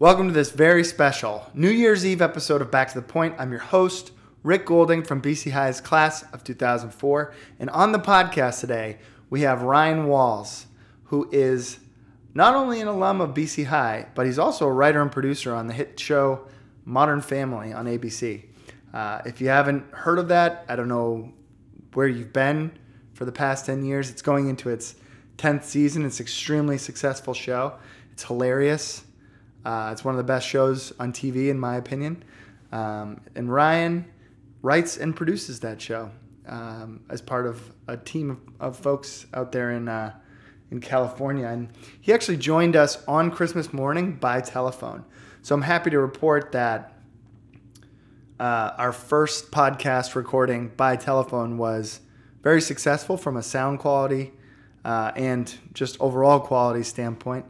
Welcome to this very special New Year's Eve episode of Back to the Point. I'm your host, Rick Golding from BC High's class of 2004. And on the podcast today, we have Ryan Walls, who is not only an alum of BC High, but he's also a writer and producer on the hit show Modern Family on ABC. Uh, if you haven't heard of that, I don't know where you've been for the past 10 years. It's going into its 10th season. It's an extremely successful show. It's hilarious. Uh, it's one of the best shows on TV, in my opinion. Um, and Ryan writes and produces that show um, as part of a team of, of folks out there in uh, in California. And he actually joined us on Christmas morning by telephone. So I'm happy to report that uh, our first podcast recording by telephone was very successful from a sound quality uh, and just overall quality standpoint.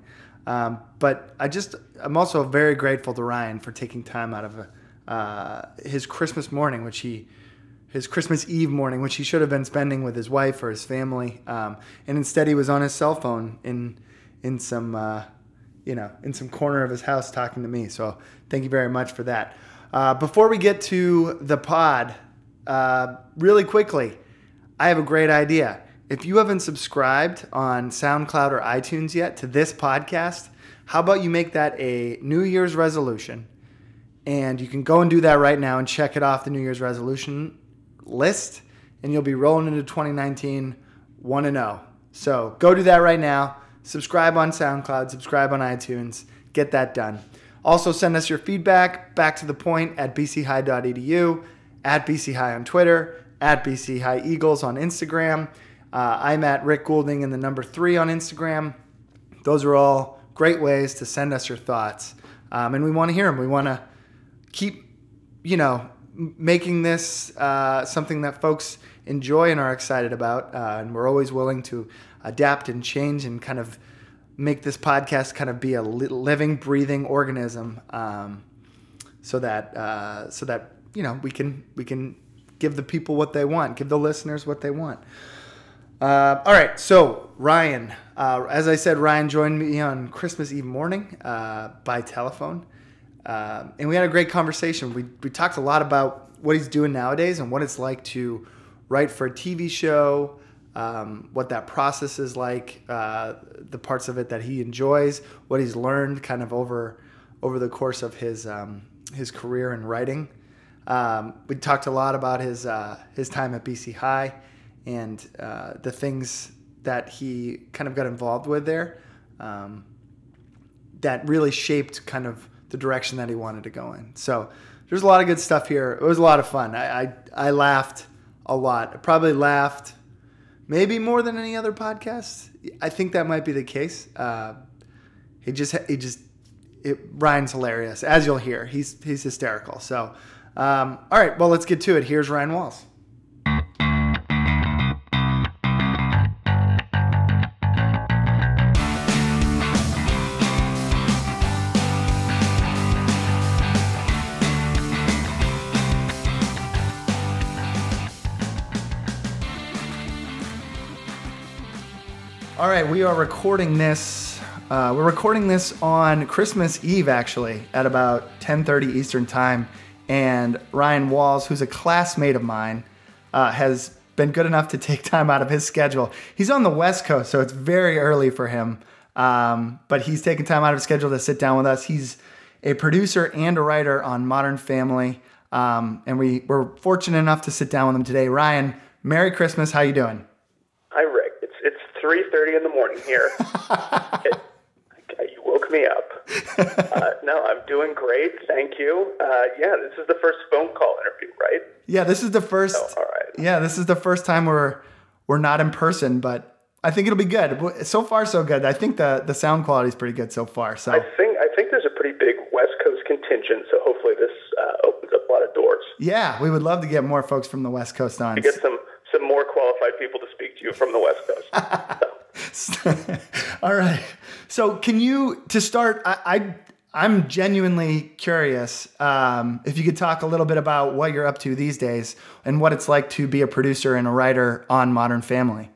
Um, but I just I'm also very grateful to Ryan for taking time out of uh, his Christmas morning, which he his Christmas Eve morning, which he should have been spending with his wife or his family, um, and instead he was on his cell phone in in some uh, you know in some corner of his house talking to me. So thank you very much for that. Uh, before we get to the pod, uh, really quickly, I have a great idea. If you haven't subscribed on SoundCloud or iTunes yet to this podcast, how about you make that a New Year's resolution? And you can go and do that right now and check it off the New Year's resolution list, and you'll be rolling into 2019 1 and 0. So go do that right now. Subscribe on SoundCloud, subscribe on iTunes, get that done. Also, send us your feedback back to the point at bchigh.edu, at bchigh on Twitter, at bchigheagles on Instagram. Uh, I'm at Rick Goulding and the number three on Instagram. Those are all great ways to send us your thoughts. Um, and we want to hear them. We want to keep, you know, making this uh, something that folks enjoy and are excited about. Uh, and we're always willing to adapt and change and kind of make this podcast kind of be a living, breathing organism, um, so that uh, so that you know we can we can give the people what they want, give the listeners what they want. Uh, all right, so Ryan, uh, as I said, Ryan joined me on Christmas Eve morning uh, by telephone. Uh, and we had a great conversation. We, we talked a lot about what he's doing nowadays and what it's like to write for a TV show, um, what that process is like, uh, the parts of it that he enjoys, what he's learned kind of over over the course of his um, his career in writing. Um, we talked a lot about his uh, his time at BC High and uh, the things that he kind of got involved with there um, that really shaped kind of the direction that he wanted to go in. So there's a lot of good stuff here. It was a lot of fun. I I, I laughed a lot. I probably laughed maybe more than any other podcast. I think that might be the case. Uh, he just he just it, Ryan's hilarious, as you'll hear. He's he's hysterical. So, um, all right, well let's get to it. Here's Ryan Walls. Right, we are recording this. Uh, we're recording this on Christmas Eve, actually, at about 10:30 Eastern Time. And Ryan Walls, who's a classmate of mine, uh, has been good enough to take time out of his schedule. He's on the West Coast, so it's very early for him. Um, but he's taken time out of his schedule to sit down with us. He's a producer and a writer on Modern Family, um, and we were fortunate enough to sit down with him today. Ryan, Merry Christmas. How you doing? 3.30 in the morning here. it, you woke me up. Uh, no, I'm doing great. Thank you. Uh, yeah, this is the first phone call interview, right? Yeah, this is the first. Oh, all right. Yeah, this is the first time we're we're not in person, but I think it'll be good. So far, so good. I think the the sound quality is pretty good so far. So I think I think there's a pretty big West Coast contingent. So hopefully this uh, opens up a lot of doors. Yeah, we would love to get more folks from the West Coast on. To get some some more qualified people to speak you from the West Coast. so. All right. So, can you to start? I, I am genuinely curious um, if you could talk a little bit about what you're up to these days and what it's like to be a producer and a writer on Modern Family.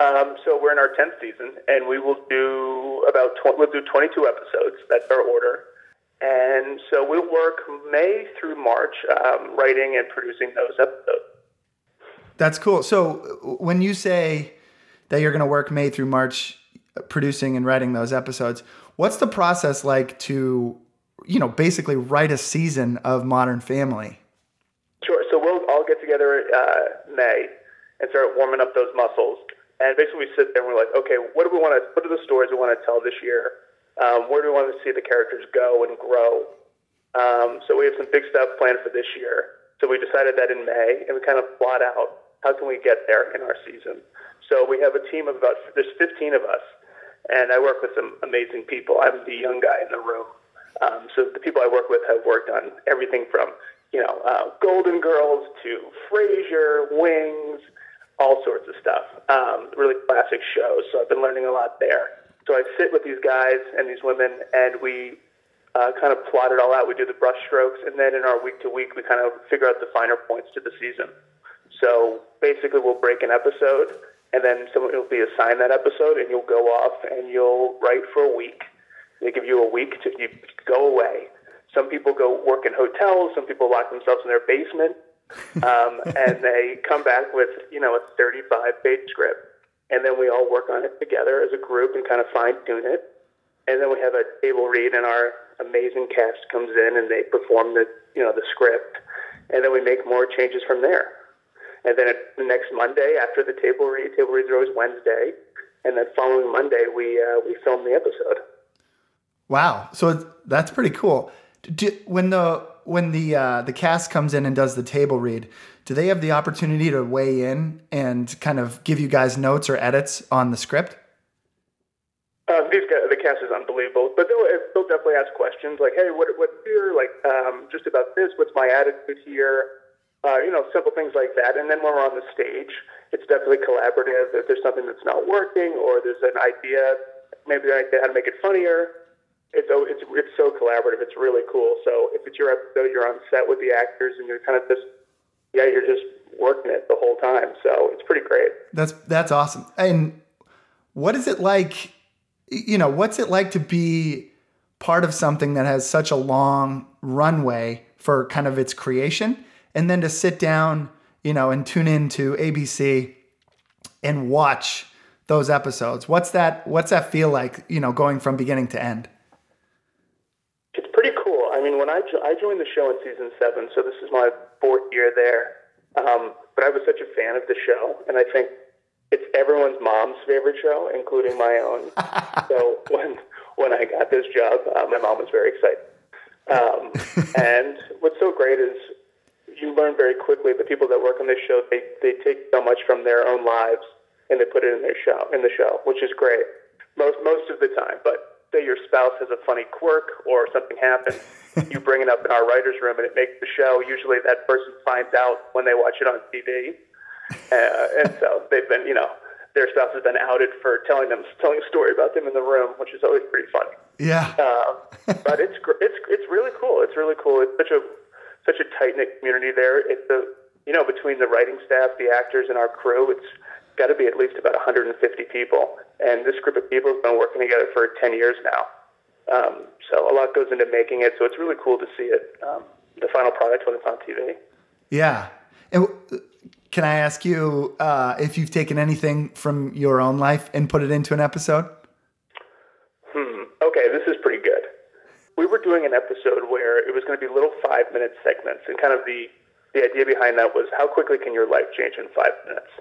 Um, so we're in our tenth season, and we will do about tw- we'll do 22 episodes. That's our order, And so we'll work May through March um, writing and producing those episodes. That's cool. So when you say that you're going to work May through March producing and writing those episodes, what's the process like to, you know, basically write a season of Modern Family? Sure. So we'll all get together uh, May and start warming up those muscles. And basically, we sit there and we're like, okay, what do we want to? What are the stories we want to tell this year? Um, where do we want to see the characters go and grow? Um, so we have some big stuff planned for this year. So we decided that in May, and we kind of plot out how can we get there in our season. So we have a team of about there's 15 of us, and I work with some amazing people. I'm the young guy in the room. Um, so the people I work with have worked on everything from you know uh, Golden Girls to Frasier, Wings, all sorts of stuff. Um, really classic shows. So I've been learning a lot there. So I sit with these guys and these women, and we uh, kind of plot it all out. We do the brush strokes, and then in our week to week, we kind of figure out the finer points to the season. So basically, we'll break an episode, and then someone will be assigned that episode, and you'll go off and you'll write for a week. They give you a week to you go away. Some people go work in hotels. Some people lock themselves in their basement um, and they come back with you know a 35 page script, and then we all work on it together as a group and kind of fine tune it, and then we have a table read, and our amazing cast comes in and they perform the you know the script, and then we make more changes from there. And then the next Monday after the table read, table reads are always Wednesday, and then following Monday we uh, we film the episode. Wow, so that's pretty cool. Do, when the when the uh, the cast comes in and does the table read, do they have the opportunity to weigh in and kind of give you guys notes or edits on the script? Um, these guys, the cast is unbelievable, but they'll, they'll definitely ask questions like, "Hey, what what here? Like, um, just about this. What's my attitude here? Uh, you know, simple things like that." And then when we're on the stage, it's definitely collaborative. If there's something that's not working, or there's an idea, maybe an idea how to make it funnier, it's it's it's so collaborative. It's really cool. So if it's your episode, you're on set with the actors, and you're kind of just yeah, you're just working it the whole time. So it's pretty great. That's that's awesome. And what is it like? You know, what's it like to be part of something that has such a long runway for kind of its creation, and then to sit down, you know, and tune into ABC and watch those episodes. What's that? What's that feel like? You know, going from beginning to end. It's pretty cool. I mean, when I, jo- I joined the show in season seven, so this is my fourth year there. Um, but I was such a fan of the show, and I think it's everyone's mom's favorite show, including my own. so when when I got this job, uh, my mom was very excited. Um, and what's so great is you learn very quickly the people that work on this show they they take so much from their own lives and they put it in their show in the show, which is great most most of the time. But say your spouse has a funny quirk or something happens, you bring it up in our writer's room and it makes the show. Usually that person finds out when they watch it on TV. Uh, and so they've been, you know, their spouse has been outed for telling them, telling a story about them in the room, which is always pretty funny. Yeah. Uh, but it's, it's, it's really cool. It's really cool. It's such a, such a tight knit community there. It's the, you know, between the writing staff, the actors, and our crew, it's got to be at least about 150 people. And this group of people has been working together for 10 years now. Um, so a lot goes into making it. So it's really cool to see it, um, the final product when it's on TV. Yeah. And can I ask you uh, if you've taken anything from your own life and put it into an episode? Hmm. Okay, this is pretty good. We were doing an episode where it was going to be little five minute segments, and kind of the the idea behind that was how quickly can your life change in five minutes?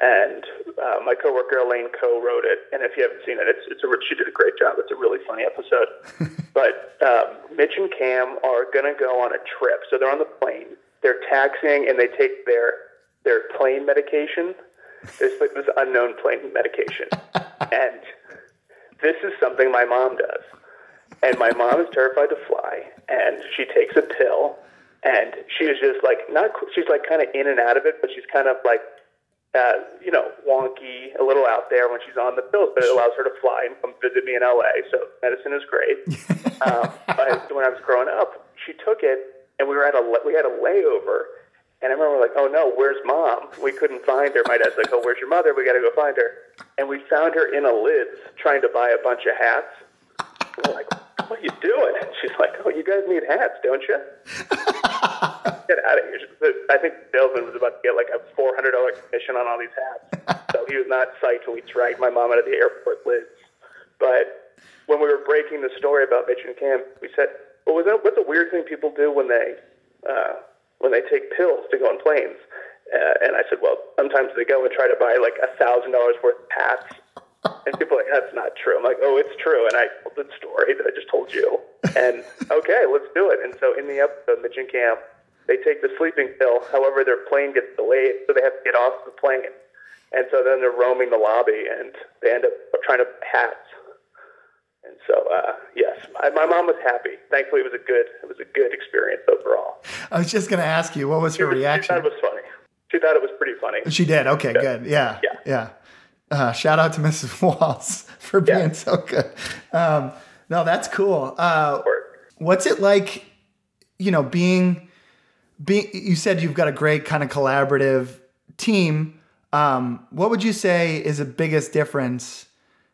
and uh, my coworker Elaine co-wrote it. And if you haven't seen it, it's it's a she did a great job. It's a really funny episode. but um, Mitch and Cam are gonna go on a trip, so they're on the plane. They're taxiing, and they take their their plane medication. This this unknown plane medication, and this is something my mom does. And my mom is terrified to fly, and she takes a pill, and she is just like not. She's like kind of in and out of it, but she's kind of like uh, you know, wonky, a little out there when she's on the pills, but it allows her to fly and come visit me in LA. So medicine is great. um, but when I was growing up, she took it, and we were at a we had a layover, and I remember like, oh no, where's mom? We couldn't find her. My dad's like, oh, where's your mother? We got to go find her. And we found her in a Lids trying to buy a bunch of hats. We're like, what are you doing? She's like, oh, you guys need hats, don't you? get out of here. I think salesman was about to get like a $400 commission on all these hats. so he was not psyched when we dragged my mom out of the airport lids. But when we were breaking the story about Mitch and Cam, we said, well, was that, what's a weird thing people do when they, uh, when they take pills to go on planes? Uh, and I said, well, sometimes they go and try to buy like a thousand dollars worth of hats and people are like, that's not true. I'm like, oh, it's true. And I told the story that I just told you. And okay, let's do it. And so in the episode, Mitch and Cam, they take the sleeping pill. However, their plane gets delayed, so they have to get off the plane. And so then they're roaming the lobby, and they end up trying to hats. And so, uh, yes, my, my mom was happy. Thankfully, it was a good, it was a good experience overall. I was just going to ask you, what was her she, reaction? She thought it was funny. She thought it was pretty funny. She did. Okay, yeah. good. Yeah, yeah, yeah. Uh, shout out to Mrs. Walls for being yeah. so good. Um, no, that's cool. Uh, what's it like, you know, being, being, you said you've got a great kind of collaborative team. Um, what would you say is the biggest difference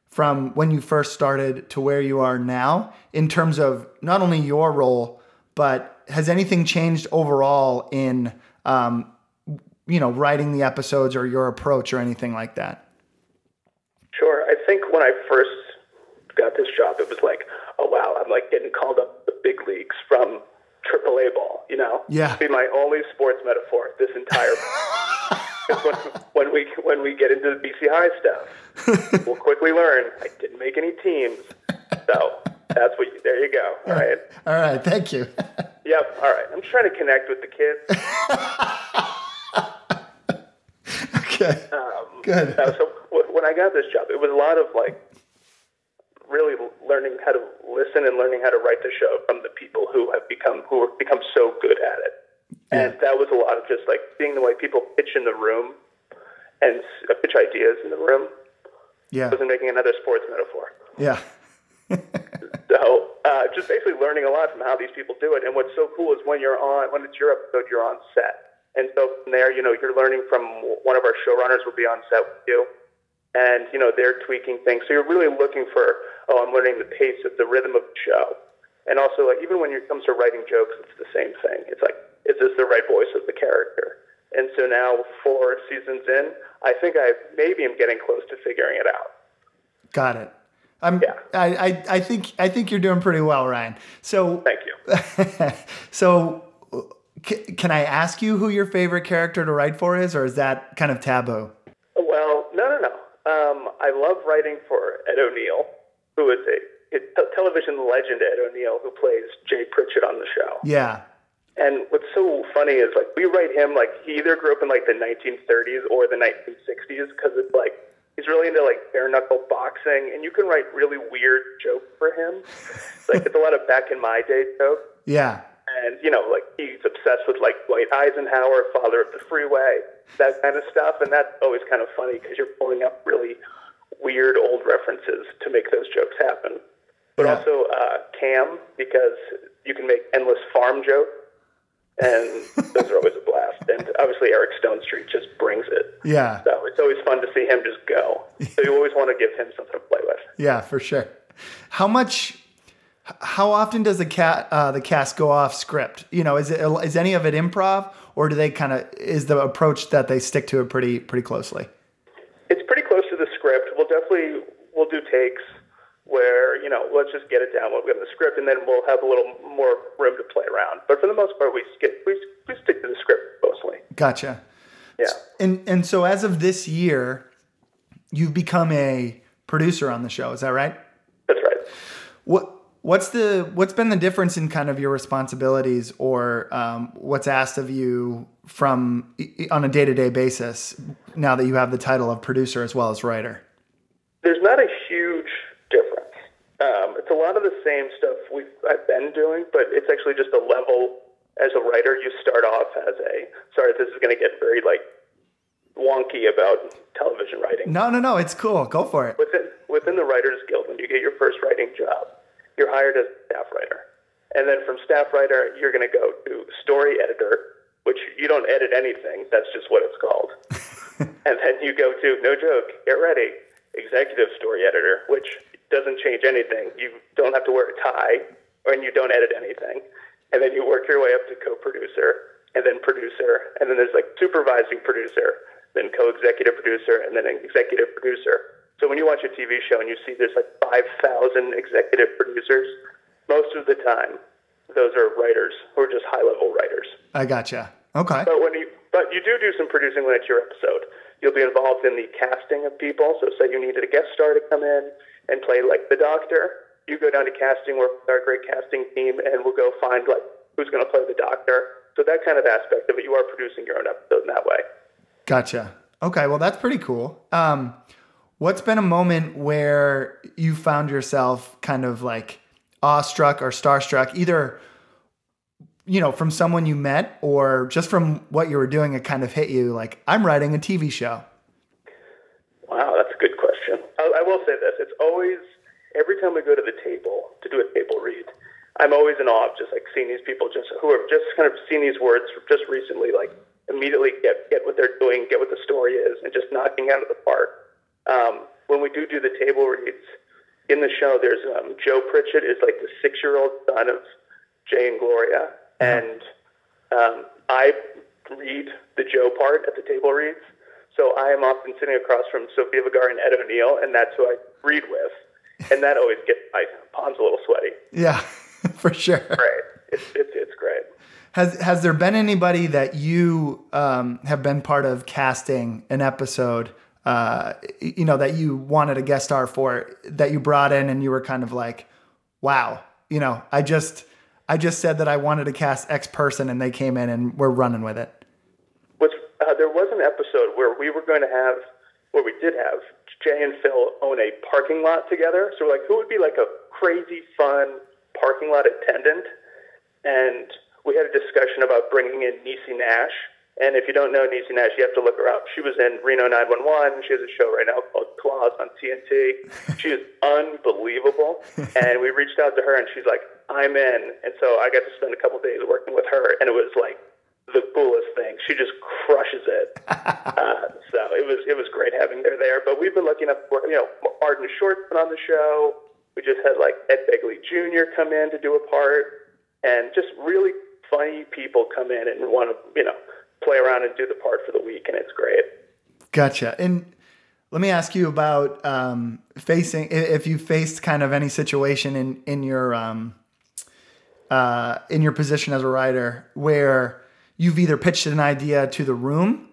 from when you first started to where you are now in terms of not only your role, but has anything changed overall in, um, you know, writing the episodes or your approach or anything like that? Sure. I think when I first got this job, it was like, oh wow, I'm like getting called up the big leagues from AAA ball. You know, yeah, be my only sports metaphor this entire. when, when we when we get into the BC High stuff, we'll quickly learn I didn't make any teams, so that's what. You, there you go. All right. All right. Thank you. yep. All right. I'm just trying to connect with the kids. okay. Um, Good. Uh, so when I got this job, it was a lot of like really learning how to listen and learning how to write the show from the people who have become who have become so good at it. Yeah. And that was a lot of just like seeing the way people pitch in the room and uh, pitch ideas in the room. Yeah. Wasn't making another sports metaphor. Yeah. so uh, just basically learning a lot from how these people do it. And what's so cool is when you're on when it's your episode, you're on set. And so from there, you know, you're learning from one of our showrunners will be on set with you and you know they're tweaking things. So you're really looking for, oh, I'm learning the pace of the rhythm of the show, and also like even when it comes to writing jokes, it's the same thing. It's like, is this the right voice of the character? And so now, four seasons in, I think I maybe am getting close to figuring it out. Got it. I'm, yeah. I, I, I think I think you're doing pretty well, Ryan. So thank you. so uh, can I ask you who your favorite character to write for is, or is that kind of taboo? Well, no, no, no. Um, I love writing for Ed O'Neill, who is a, a television legend, Ed O'Neill, who plays Jay Pritchett on the show. Yeah. And what's so funny is like we write him like he either grew up in like the 1930s or the 1960s because it's like he's really into like bare knuckle boxing, and you can write really weird jokes for him. like it's a lot of back in my day jokes. Yeah and you know, like he's obsessed with like Dwight Eisenhower, father of the freeway, that kind of stuff, and that's always kind of funny because you're pulling up really weird old references to make those jokes happen. But yeah. also uh, Cam because you can make endless farm jokes, and those are always a blast. And obviously Eric Stonestreet just brings it. Yeah. So it's always fun to see him just go. So you always want to give him something to play with. Yeah, for sure. How much how often does the cat uh, the cast go off script? You know, is it is any of it improv, or do they kind of is the approach that they stick to it pretty pretty closely? It's pretty close to the script. We'll definitely we'll do takes where you know let's just get it down. We'll get the script, and then we'll have a little more room to play around. But for the most part, we skip we, we stick to the script mostly. Gotcha. Yeah. And and so as of this year, you've become a producer on the show. Is that right? That's right. What What's the what's been the difference in kind of your responsibilities or um, what's asked of you from on a day to day basis now that you have the title of producer as well as writer? There's not a huge difference. Um, it's a lot of the same stuff we've I've been doing, but it's actually just a level. As a writer, you start off as a sorry. This is going to get very like wonky about television writing. No, no, no. It's cool. Go for it. Within within the Writers Guild, when you get your first writing job you're hired as a staff writer. And then from staff writer, you're going to go to story editor, which you don't edit anything. That's just what it's called. and then you go to, no joke, get ready, executive story editor, which doesn't change anything. You don't have to wear a tie, and you don't edit anything. And then you work your way up to co-producer, and then producer, and then there's like supervising producer, then co-executive producer, and then executive producer. So when you watch a TV show and you see there's like 5,000 executive producers, most of the time those are writers who are just high-level writers. I gotcha. Okay. But when you but you do do some producing when it's your episode. You'll be involved in the casting of people. So say you needed a guest star to come in and play like the doctor. You go down to casting, work with our great casting team, and we'll go find like who's going to play the doctor. So that kind of aspect of it, you are producing your own episode in that way. Gotcha. Okay, well that's pretty cool. Um, what's been a moment where you found yourself kind of like awestruck or starstruck, either you know from someone you met or just from what you were doing? It kind of hit you like I'm writing a TV show. Wow, that's a good question. I, I will say this: it's always every time we go to the table to do a table read. I'm always in awe of just like seeing these people just who have just kind of seen these words just recently, like immediately get get what they're doing, get what the story is, and just knocking out of the park. Um, when we do do the table reads in the show, there's um, Joe Pritchett is like the six year old son of Jay and Gloria, and um, I read the Joe part at the table reads. So I am often sitting across from Sofia Vergara and Ed O'Neill, and that's who I read with, and that always gets my palms a little sweaty. Yeah, for sure. Right, it's it's, it's great. Has has there been anybody that you um, have been part of casting an episode? Uh, you know that you wanted a guest star for that you brought in, and you were kind of like, "Wow, you know, I just I just said that I wanted to cast X person, and they came in and we're running with it." Uh, there was an episode where we were going to have, where we did have Jay and Phil own a parking lot together. So we're like, who would be like a crazy fun parking lot attendant? And we had a discussion about bringing in Niecy Nash. And if you don't know Niecy Nash, you have to look her up. She was in Reno 911. She has a show right now called Claws on TNT. She is unbelievable. and we reached out to her, and she's like, I'm in. And so I got to spend a couple days working with her, and it was like the coolest thing. She just crushes it. uh, so it was it was great having her there. But we've been lucky enough, to work, you know, Martin Short's been on the show. We just had like Ed Begley Jr. come in to do a part, and just really funny people come in and want to you know play around and do the part for the week, and it's great. Gotcha. And let me ask you about um, facing if you faced kind of any situation in in your um, uh, in your position as a writer where you've either pitched an idea to the room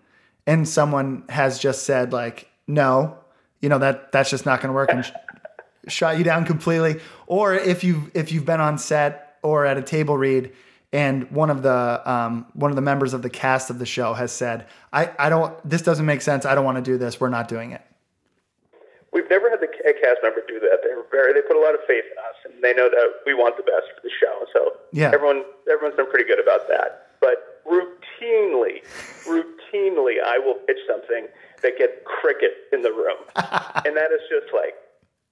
and someone has just said like no you know that that's just not going to work and sh- shot you down completely or if you if you've been on set or at a table read and one of the um, one of the members of the cast of the show has said I, I don't this doesn't make sense i don't want to do this we're not doing it We've never had the a cast member do that. They're very they put a lot of faith in us, and they know that we want the best for the show. So Yeah. everyone everyone's been pretty good about that. But routinely, routinely, I will pitch something that gets cricket in the room, and that is just like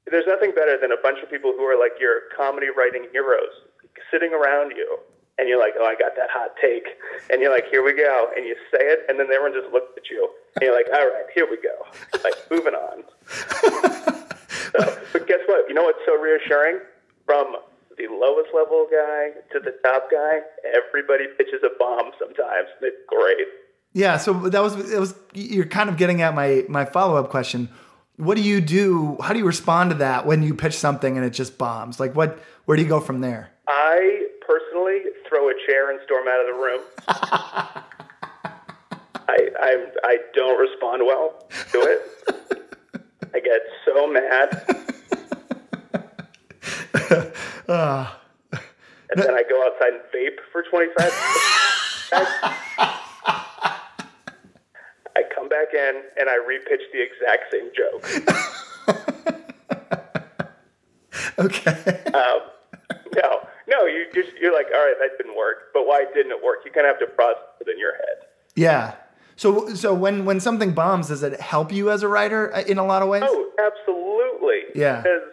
there's nothing better than a bunch of people who are like your comedy writing heroes sitting around you. And you're like, oh, I got that hot take. And you're like, here we go. And you say it, and then everyone just looks at you. And you're like, all right, here we go. Like, moving on. So, but guess what? You know what's so reassuring? From the lowest level guy to the top guy, everybody pitches a bomb sometimes. It's great. Yeah, so that was it was you're kind of getting at my my follow-up question. What do you do? How do you respond to that when you pitch something and it just bombs? Like what where do you go from there? I personally throw a chair and storm out of the room. I, I I don't respond well to it. I get so mad. and then I go outside and vape for 25 minutes. I come back in and I repitch the exact same joke. Okay. Um, no, you just you're like, all right, that didn't work. But why didn't it work? You kind of have to process it in your head. yeah. So so when when something bombs, does it help you as a writer uh, in a lot of ways? Oh, absolutely. Yeah. Because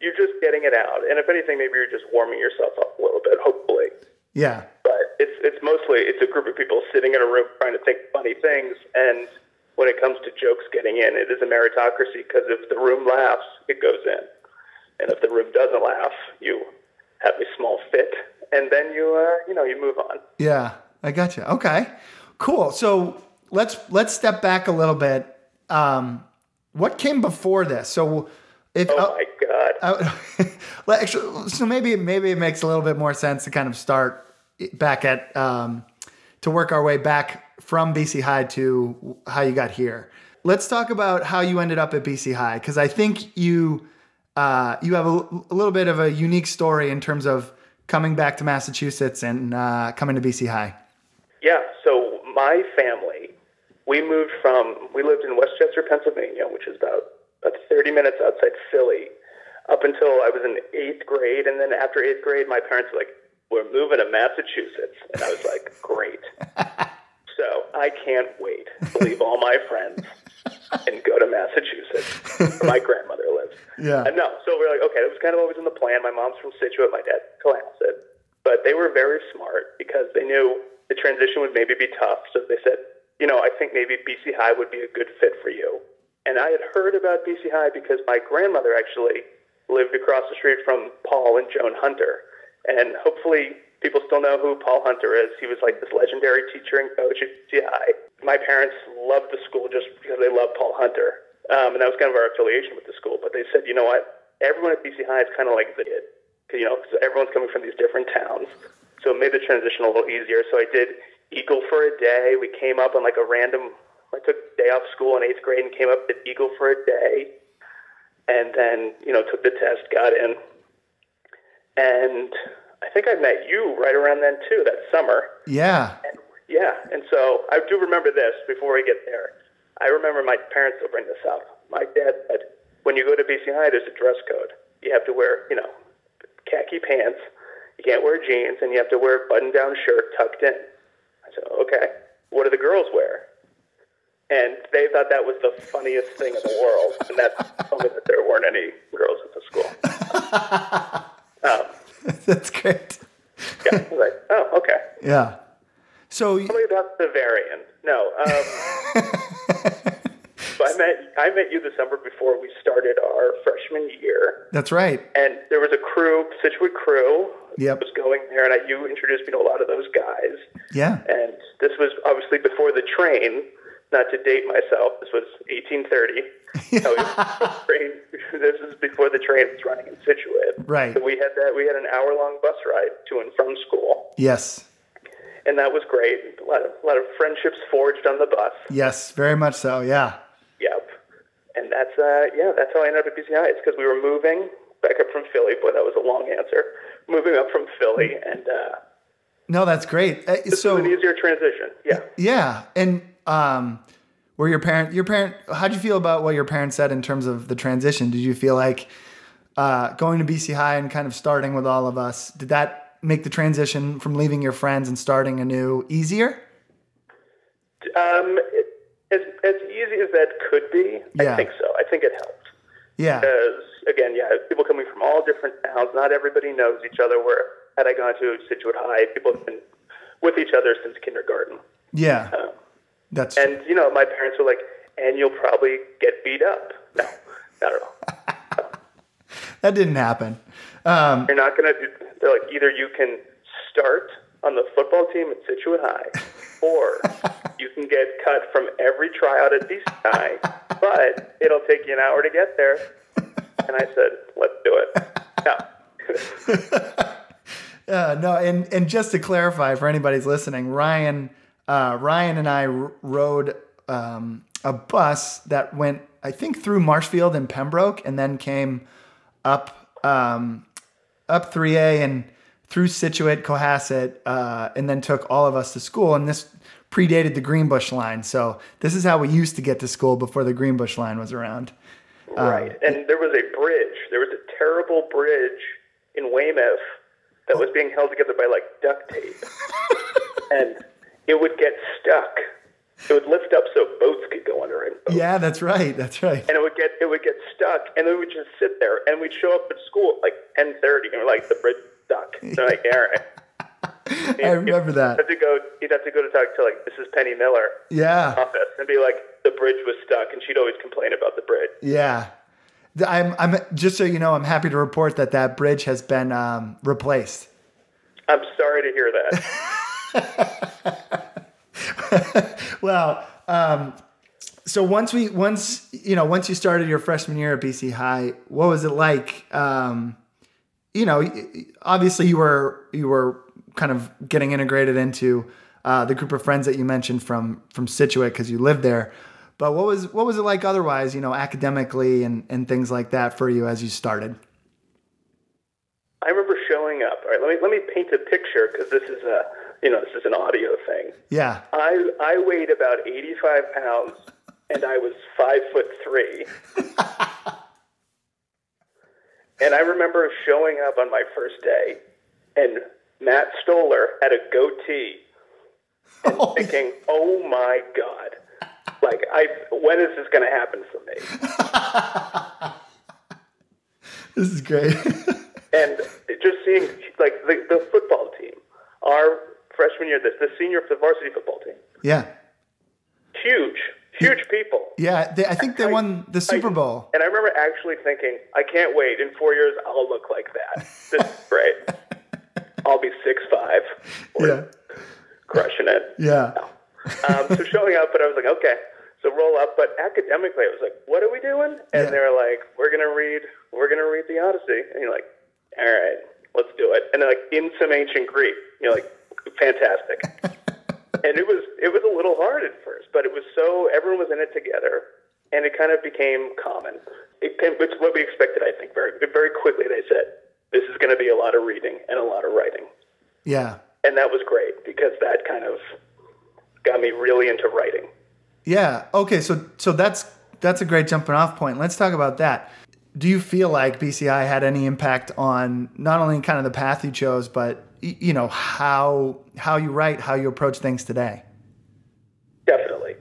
you're just getting it out, and if anything, maybe you're just warming yourself up a little bit. Hopefully, Yeah. but it's it's mostly it's a group of people sitting in a room trying to think funny things, and when it comes to jokes getting in, it is a meritocracy because if the room laughs, it goes in. and if the room doesn't laugh, you have a small fit, and then you uh, you know you move on. Yeah, I got you. Okay, cool. So let's let's step back a little bit. Um, what came before this? So if Oh uh, my god! well, actually, so maybe maybe it makes a little bit more sense to kind of start back at um, to work our way back from BC High to how you got here. Let's talk about how you ended up at BC High because I think you uh, you have a, a little bit of a unique story in terms of coming back to Massachusetts and uh, coming to BC High. Yeah, so my family, we moved from, we lived in West Chester, Pennsylvania, which is about, about 30 minutes outside Philly, up until I was in eighth grade. And then after eighth grade, my parents were like, we're moving to Massachusetts. And I was like, great. so I can't wait to leave all my friends and go to Massachusetts, where my grandmother lives. Yeah. And no, so we're like, okay, that was kind of always in the plan. My mom's from Scituate, my dad's Cohasset. But they were very smart because they knew the transition would maybe be tough. So they said, you know, I think maybe BC High would be a good fit for you. And I had heard about BC High because my grandmother actually lived across the street from Paul and Joan Hunter. And hopefully people still know who Paul Hunter is. He was like this legendary teacher and coach at High. My parents loved the school just because they loved Paul Hunter. Um, and that was kind of our affiliation with the school. But they said, you know what? Everyone at BC High is kind of like the kid. You know, because everyone's coming from these different towns. So it made the transition a little easier. So I did Eagle for a day. We came up on like a random, I took day off school in eighth grade and came up at Eagle for a day. And then, you know, took the test, got in. And I think I met you right around then too, that summer. Yeah. And, yeah, and so I do remember this before we get there. I remember my parents will bring this up. My dad said, when you go to BC High, there's a dress code. You have to wear, you know, khaki pants. You can't wear jeans, and you have to wear a button-down shirt tucked in. I said, okay. What do the girls wear? And they thought that was the funniest thing in the world, and that told me that there weren't any girls at the school. um, That's great. yeah, like, oh, okay. Yeah. So Tell me about the variant. No. Um, so I met I met you the summer before we started our freshman year, that's right. and there was a crew, Scituate crew, Yep. was going there, and I, you introduced me to a lot of those guys. Yeah. And this was obviously before the train. Not to date myself, this was 1830. So was train, this is before the train was running in Scituate. Right. So we had that. We had an hour long bus ride to and from school, Yes. and that was great. A lot of a lot of friendships forged on the bus. Yes. Very much so. Yeah. Yep. And that's uh yeah, that's how I ended up at BC High. It's because we were moving back up from Philly. Boy, that was a long answer. Moving up from Philly, and uh, No, that's great. Uh, so an easier transition. Yeah. yeah, and um, were your parent your parent? How'd you feel about what your parents said in terms of the transition? Did you feel like uh, going to BC High and kind of starting with all of us? Did that make the transition from leaving your friends and starting anew easier? Um, it, as as easy as that could be, Yeah. I think so. I think it helped Yeah. because again, yeah, people coming from all different towns. Not everybody knows each other. Where had I gone to Scituate High, people have been with each other since kindergarten. Yeah. Um, That's And you know, my parents were like, "And you'll probably get beat up." No, not at all. that didn't happen. Um, You're not gonna. Do, they're like, either you can start on the football team at Scituate High, or you can get cut from every tryout at BC High, but it'll take you an hour to get there. And I said, "Let's do it." Yeah. Uh, no, and and just to clarify for anybody's listening, Ryan, uh, Ryan and I r- rode um, a bus that went, I think, through Marshfield and Pembroke, and then came up um, up 3A and through Scituate, Cohasset, uh, and then took all of us to school. And this predated the Greenbush line, so this is how we used to get to school before the Greenbush line was around. Right. And there was a bridge. There was a terrible bridge in Weymouth that was being held together by like duct tape. and it would get stuck. It would lift up so boats could go under it. Yeah, that's right. That's right. And it would get it would get stuck and then we'd just sit there and we'd show up at school at like ten thirty and we're like the bridge stuck. So like, all right. I remember You'd that. have to go you'd have to go to talk to like Mrs. Penny Miller Yeah. office and be like, the bridge was stuck and she'd always complain about the bridge. Yeah. I'm, I'm just so you know, I'm happy to report that that bridge has been um, replaced. I'm sorry to hear that. well, um, so once we once you know once you started your freshman year at BC High, what was it like? Um, you know, obviously you were you were kind of getting integrated into uh, the group of friends that you mentioned from from Scituate because you lived there. But what was what was it like otherwise? You know, academically and and things like that for you as you started. I remember showing up. All right, let me let me paint a picture because this is a you know this is an audio thing. Yeah. I I weighed about eighty five pounds and I was five foot three. and I remember showing up on my first day, and Matt Stoller had a goatee, and oh. thinking, "Oh my god." Like I, when is this going to happen for me? this is great. and just seeing like the, the football team, our freshman year, the, the senior of the varsity football team. Yeah. Huge, huge people. Yeah, they, I think they I, won the Super Bowl. I, and I remember actually thinking, I can't wait. In four years, I'll look like that. This is great. I'll be six five. Yeah. Crushing it. Yeah. No. Um, so showing up, but I was like, okay. So roll up, but academically, I was like, "What are we doing?" And yeah. they're like, "We're gonna read, we're gonna read the Odyssey." And you're like, "All right, let's do it." And they're like, "In some ancient Greek." You're like, "Fantastic." and it was it was a little hard at first, but it was so everyone was in it together, and it kind of became common. It came, it's what we expected, I think. Very very quickly, they said, "This is going to be a lot of reading and a lot of writing." Yeah. And that was great because that kind of got me really into writing. Yeah. Okay. So so that's that's a great jumping off point. Let's talk about that. Do you feel like BC High had any impact on not only kind of the path you chose, but you know how how you write, how you approach things today? Definitely.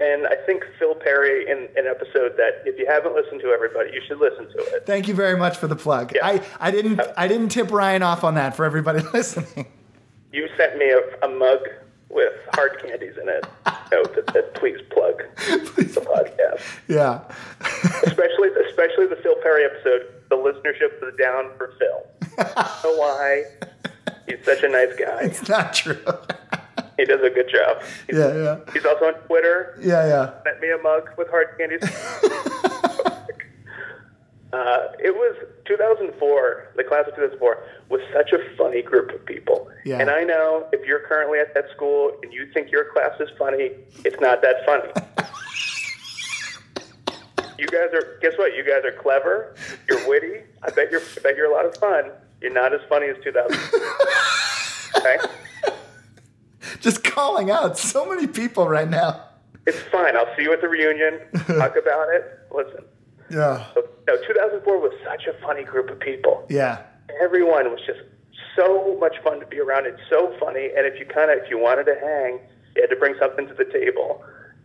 And I think Phil Perry in an episode that if you haven't listened to everybody, you should listen to it. Thank you very much for the plug. Yeah. I, I didn't I didn't tip Ryan off on that for everybody listening. You sent me a, a mug with hard candies in it. Note that, that please plug please. the podcast. Yeah. especially especially the Phil Perry episode. The listenership was down for Phil. I don't know why. He's such a nice guy. It's not true. he does a good job. He's, yeah, yeah. He's also on Twitter. Yeah, yeah. Sent me a mug with hard candies. Uh, it was 2004. The class of 2004 was such a funny group of people. Yeah. And I know if you're currently at that school and you think your class is funny, it's not that funny. you guys are. Guess what? You guys are clever. You're witty. I bet you're. I bet you're a lot of fun. You're not as funny as 2000. okay. Just calling out so many people right now. It's fine. I'll see you at the reunion. Talk about it. Listen. Yeah. So, no, 2004 was such a funny group of people. Yeah. Everyone was just so much fun to be around. It's so funny, and if you kind of if you wanted to hang, you had to bring something to the table.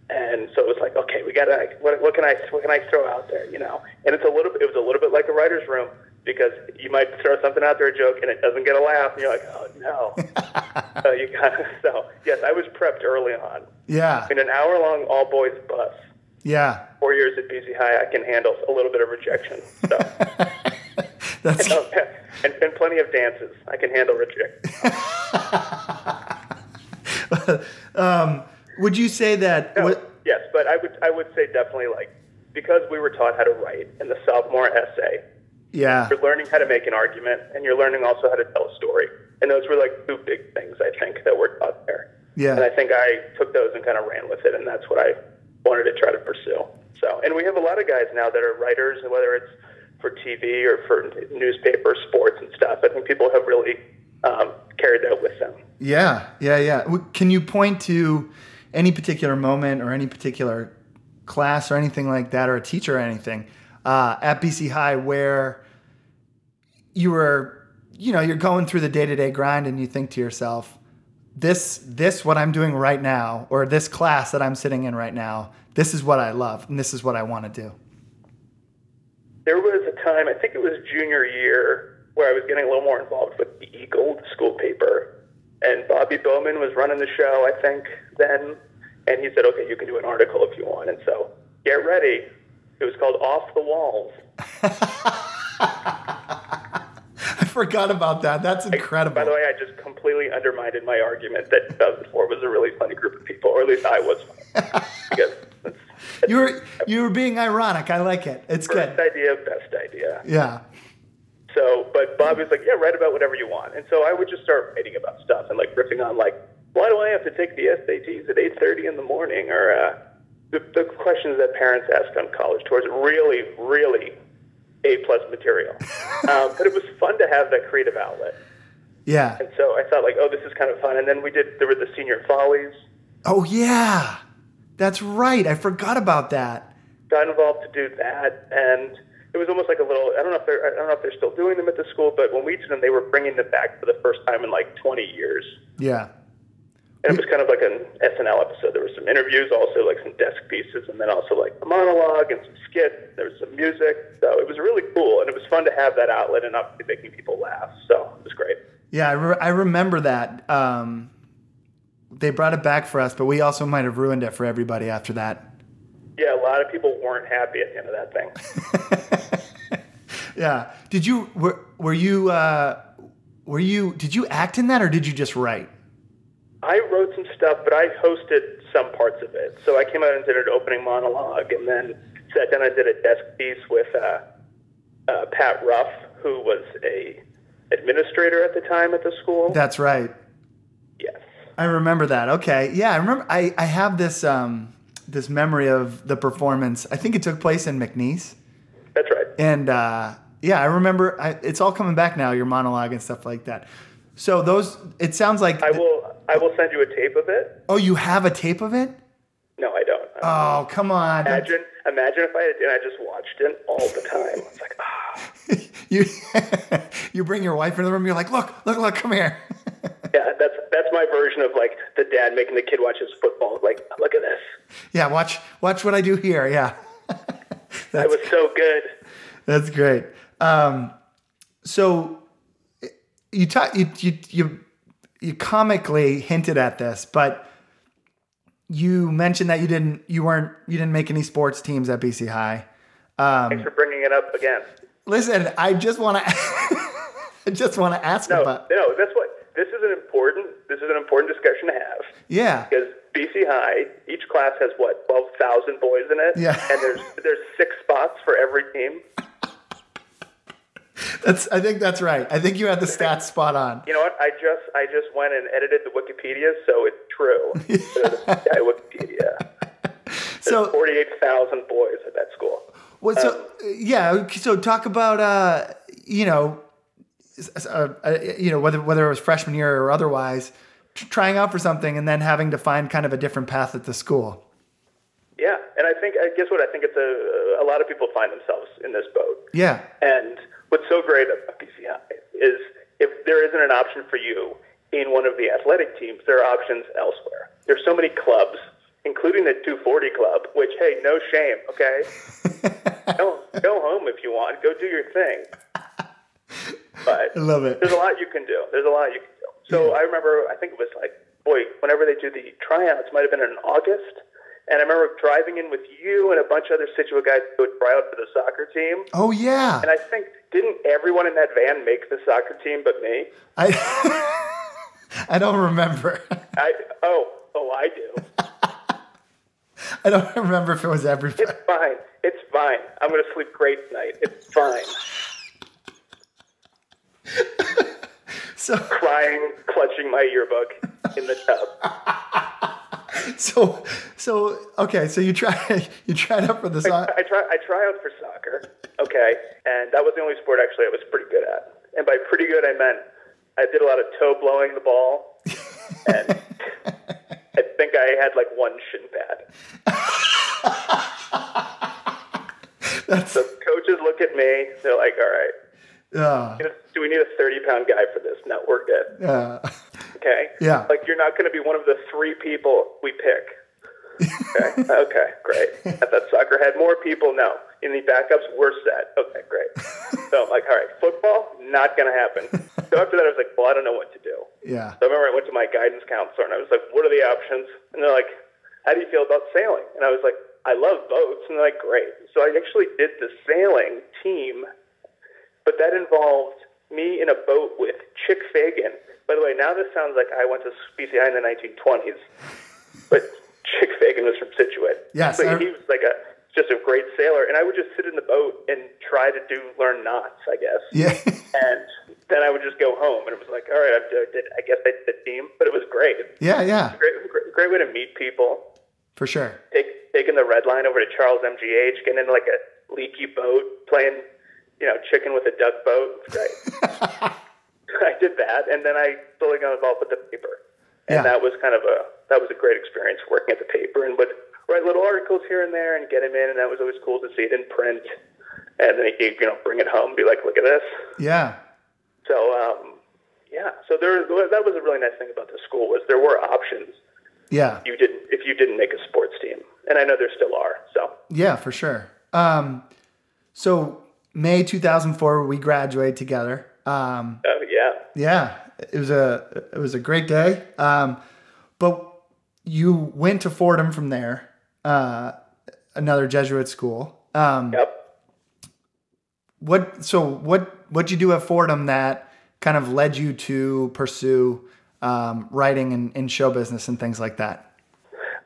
And so it was like, okay, we got to what, what can I what can I throw out there, you know? And it's a little it was a little bit like a writer's room because you might throw something out there a joke and it doesn't get a laugh, and you're like, oh no. so you got so yes, I was prepped early on. Yeah. In an hour long all boys bus yeah. Four years at BC High, I can handle a little bit of rejection. So. That's... And, and, and, plenty of dances. I can handle rejection. um, would you say that? No, what... Yes, but I would I would say definitely like because we were taught how to write in the sophomore essay. Yeah. You're learning how to make an argument, and you're learning also how to tell a story. And those were like two big things I think that were taught there. Yeah. And I think I took those and kind of ran with it, and that's what I wanted to try to pursue. So, and we have a lot of guys now that are writers, and whether it's for TV or for newspaper, sports, and stuff. I think people have really um, carried that with them. Yeah, yeah, yeah. Can you point to any particular moment or any particular class or anything like that, or a teacher or anything uh, at BC High where you were, you know, you're going through the day to day grind and you think to yourself, this this what I'm doing right now, or this class that I'm sitting in right now, this is what I love and this is what I want to do? There was a time, I think it was junior year, where I was getting a little more involved with the Eagle, school paper. And Bobby Bowman was running the show, I think, then. And he said, okay, you can do an article if you want. And so get ready. It was called Off the Walls. I forgot about that. That's incredible. By the way, I just completely undermined my argument that 2004 was a really funny group of people, or at least I was. because that's, you were you were being ironic. I like it. It's good. idea, best idea. Yeah. So, but Bob was like, yeah, write about whatever you want. And so I would just start writing about stuff and like riffing on like, why do I have to take the SATs at 8:30 in the morning, or uh, the, the questions that parents ask on college tours. Really, really A plus material. um, but it was fun to have that creative outlet. Yeah. And so I thought like, oh, this is kind of fun. And then we did there were the senior follies. Oh yeah. That's right. I forgot about that. Got involved to do that, and it was almost like a little. I don't know if they're I don't know if they're still doing them at the school, but when we did them, they were bringing them back for the first time in like 20 years. Yeah. And it was kind of like an SNL episode. There were some interviews, also like some desk pieces, and then also like a monologue and some skit. There was some music, so it was really cool, and it was fun to have that outlet and obviously making people laugh. So it was great. Yeah, I, re- I remember that. Um, they brought it back for us, but we also might have ruined it for everybody after that. Yeah, a lot of people weren't happy at the end of that thing. Yeah. Did you were were you uh, were you did you act in that or did you just write? I wrote some stuff, but I hosted some parts of it. So I came out and did an opening monologue, and then sat down and did a desk piece with uh, uh, Pat Ruff, who was a administrator at the time at the school. That's right. yes. I remember that. Okay. Yeah, I remember I, I have this um this memory of the performance. I think it took place in McNeese. That's right. And uh, yeah, I remember I, it's all coming back now, your monologue and stuff like that. So those it sounds like I will. I will send you a tape of it. Oh, you have a tape of it? No, I don't. Oh, come on. That's- imagine, imagine if I had, and I just watched it all the time. It's like, ah, you you bring your wife into the room. You're like, look, look, look, come here. yeah. That's that's my version of like the dad making the kid watch his football. Like, look at this. yeah, watch watch what I do here. Yeah, That was so good. that's great. Um, so you talk you, you you you comically hinted at this, but you mentioned that you didn't you weren't you didn't make any sports teams at BC High. Um, Thanks for bringing it up again. Listen, I just want to I just want to ask No, about no, that's what. This is an important. This is an important discussion to have yeah. because BC High, each class has what twelve thousand boys in it, Yeah. and there's there's six spots for every team. That's I think that's right. I think you had the stats spot on. You know what? I just I just went and edited the Wikipedia, so it's true. yeah, Wikipedia. So Forty-eight thousand boys at that school. What so yeah, so talk about uh you know uh, uh, you know whether whether it was freshman year or otherwise tr- trying out for something and then having to find kind of a different path at the school. Yeah, and I think I guess what I think it's a a lot of people find themselves in this boat. Yeah. And what's so great about BC High is if there isn't an option for you in one of the athletic teams, there are options elsewhere. There's so many clubs, including the 240 club, which hey, no shame, okay? go go home if you want. Go do your thing. But I love it. there's a lot you can do. There's a lot you can do. So I remember, I think it was like, boy, whenever they do the tryouts, might have been in August. And I remember driving in with you and a bunch of other Scituate guys who would try out for the soccer team. Oh yeah. And I think, didn't everyone in that van make the soccer team but me? I I don't remember. I oh, oh, I do. I don't remember if it was everybody. It's fine. It's fine. I'm going to sleep great tonight. It's fine. So Crying, clutching my yearbook in the tub. so so okay, so you try you tried out for the so- I try. I try out for soccer. Okay, and that was the only sport actually I was pretty good at. And by pretty good, I meant I did a lot of toe blowing the ball, and I think I had like one shin pad. That's The coaches look at me. They're like, "All right, uh, do we need a 30 pound guy for this? No, we're good. uh, Okay. Yeah. Like you're not going to be one of the three people we pick. Okay. okay. Great. I thought soccer had more people. No. In the backups, we're set. Okay. Great. So I'm like, all right, football, not going to happen. So after that, I was like, well, I don't know what to do. yeah. So I remember I went to my guidance counselor and I was like, what are the options? And they're like, how do you feel about sailing? And I was like, I love boats. And they're like, great. So I actually did the sailing team but that involved me in a boat with Chick Fagan. By the way, now this sounds like I went to BC High in the 1920s, but Chick Fagan was from Scituate. Yes, but I- he was like a just a great sailor, and I would just sit in the boat and try to do learn knots, I guess. Yeah. And then I would just go home, and it was like, all right, I did. I guess I did the team, but it was great. yeah, yeah, Great, great, great way to meet people. for sure. Take, taking the red line over to Charles MGH, getting into like a leaky boat, playing, you know, chicken with a duck boat. It's great. I did that, and then I slowly got involved with the paper, and Yeah. that was kind of a that was a great experience working at the paper, and would write little articles here and there and get them in, and that was always cool to see it in print, and then you you know bring it home, and be like, look at this. Yeah. So um, yeah, so there that was a really nice thing about the school was there were options Yeah. you didn't if you didn't make a sports team, and I know there still are. So Yeah, for sure. Um, so May 2004, we graduated together. Um, uh, yeah, yeah, it was a it was a great day. Um, but you went to Fordham from there, uh, another Jesuit school. Um, yep. what so what what you do at Fordham that kind of led you to pursue um, writing and, and show business and things like that?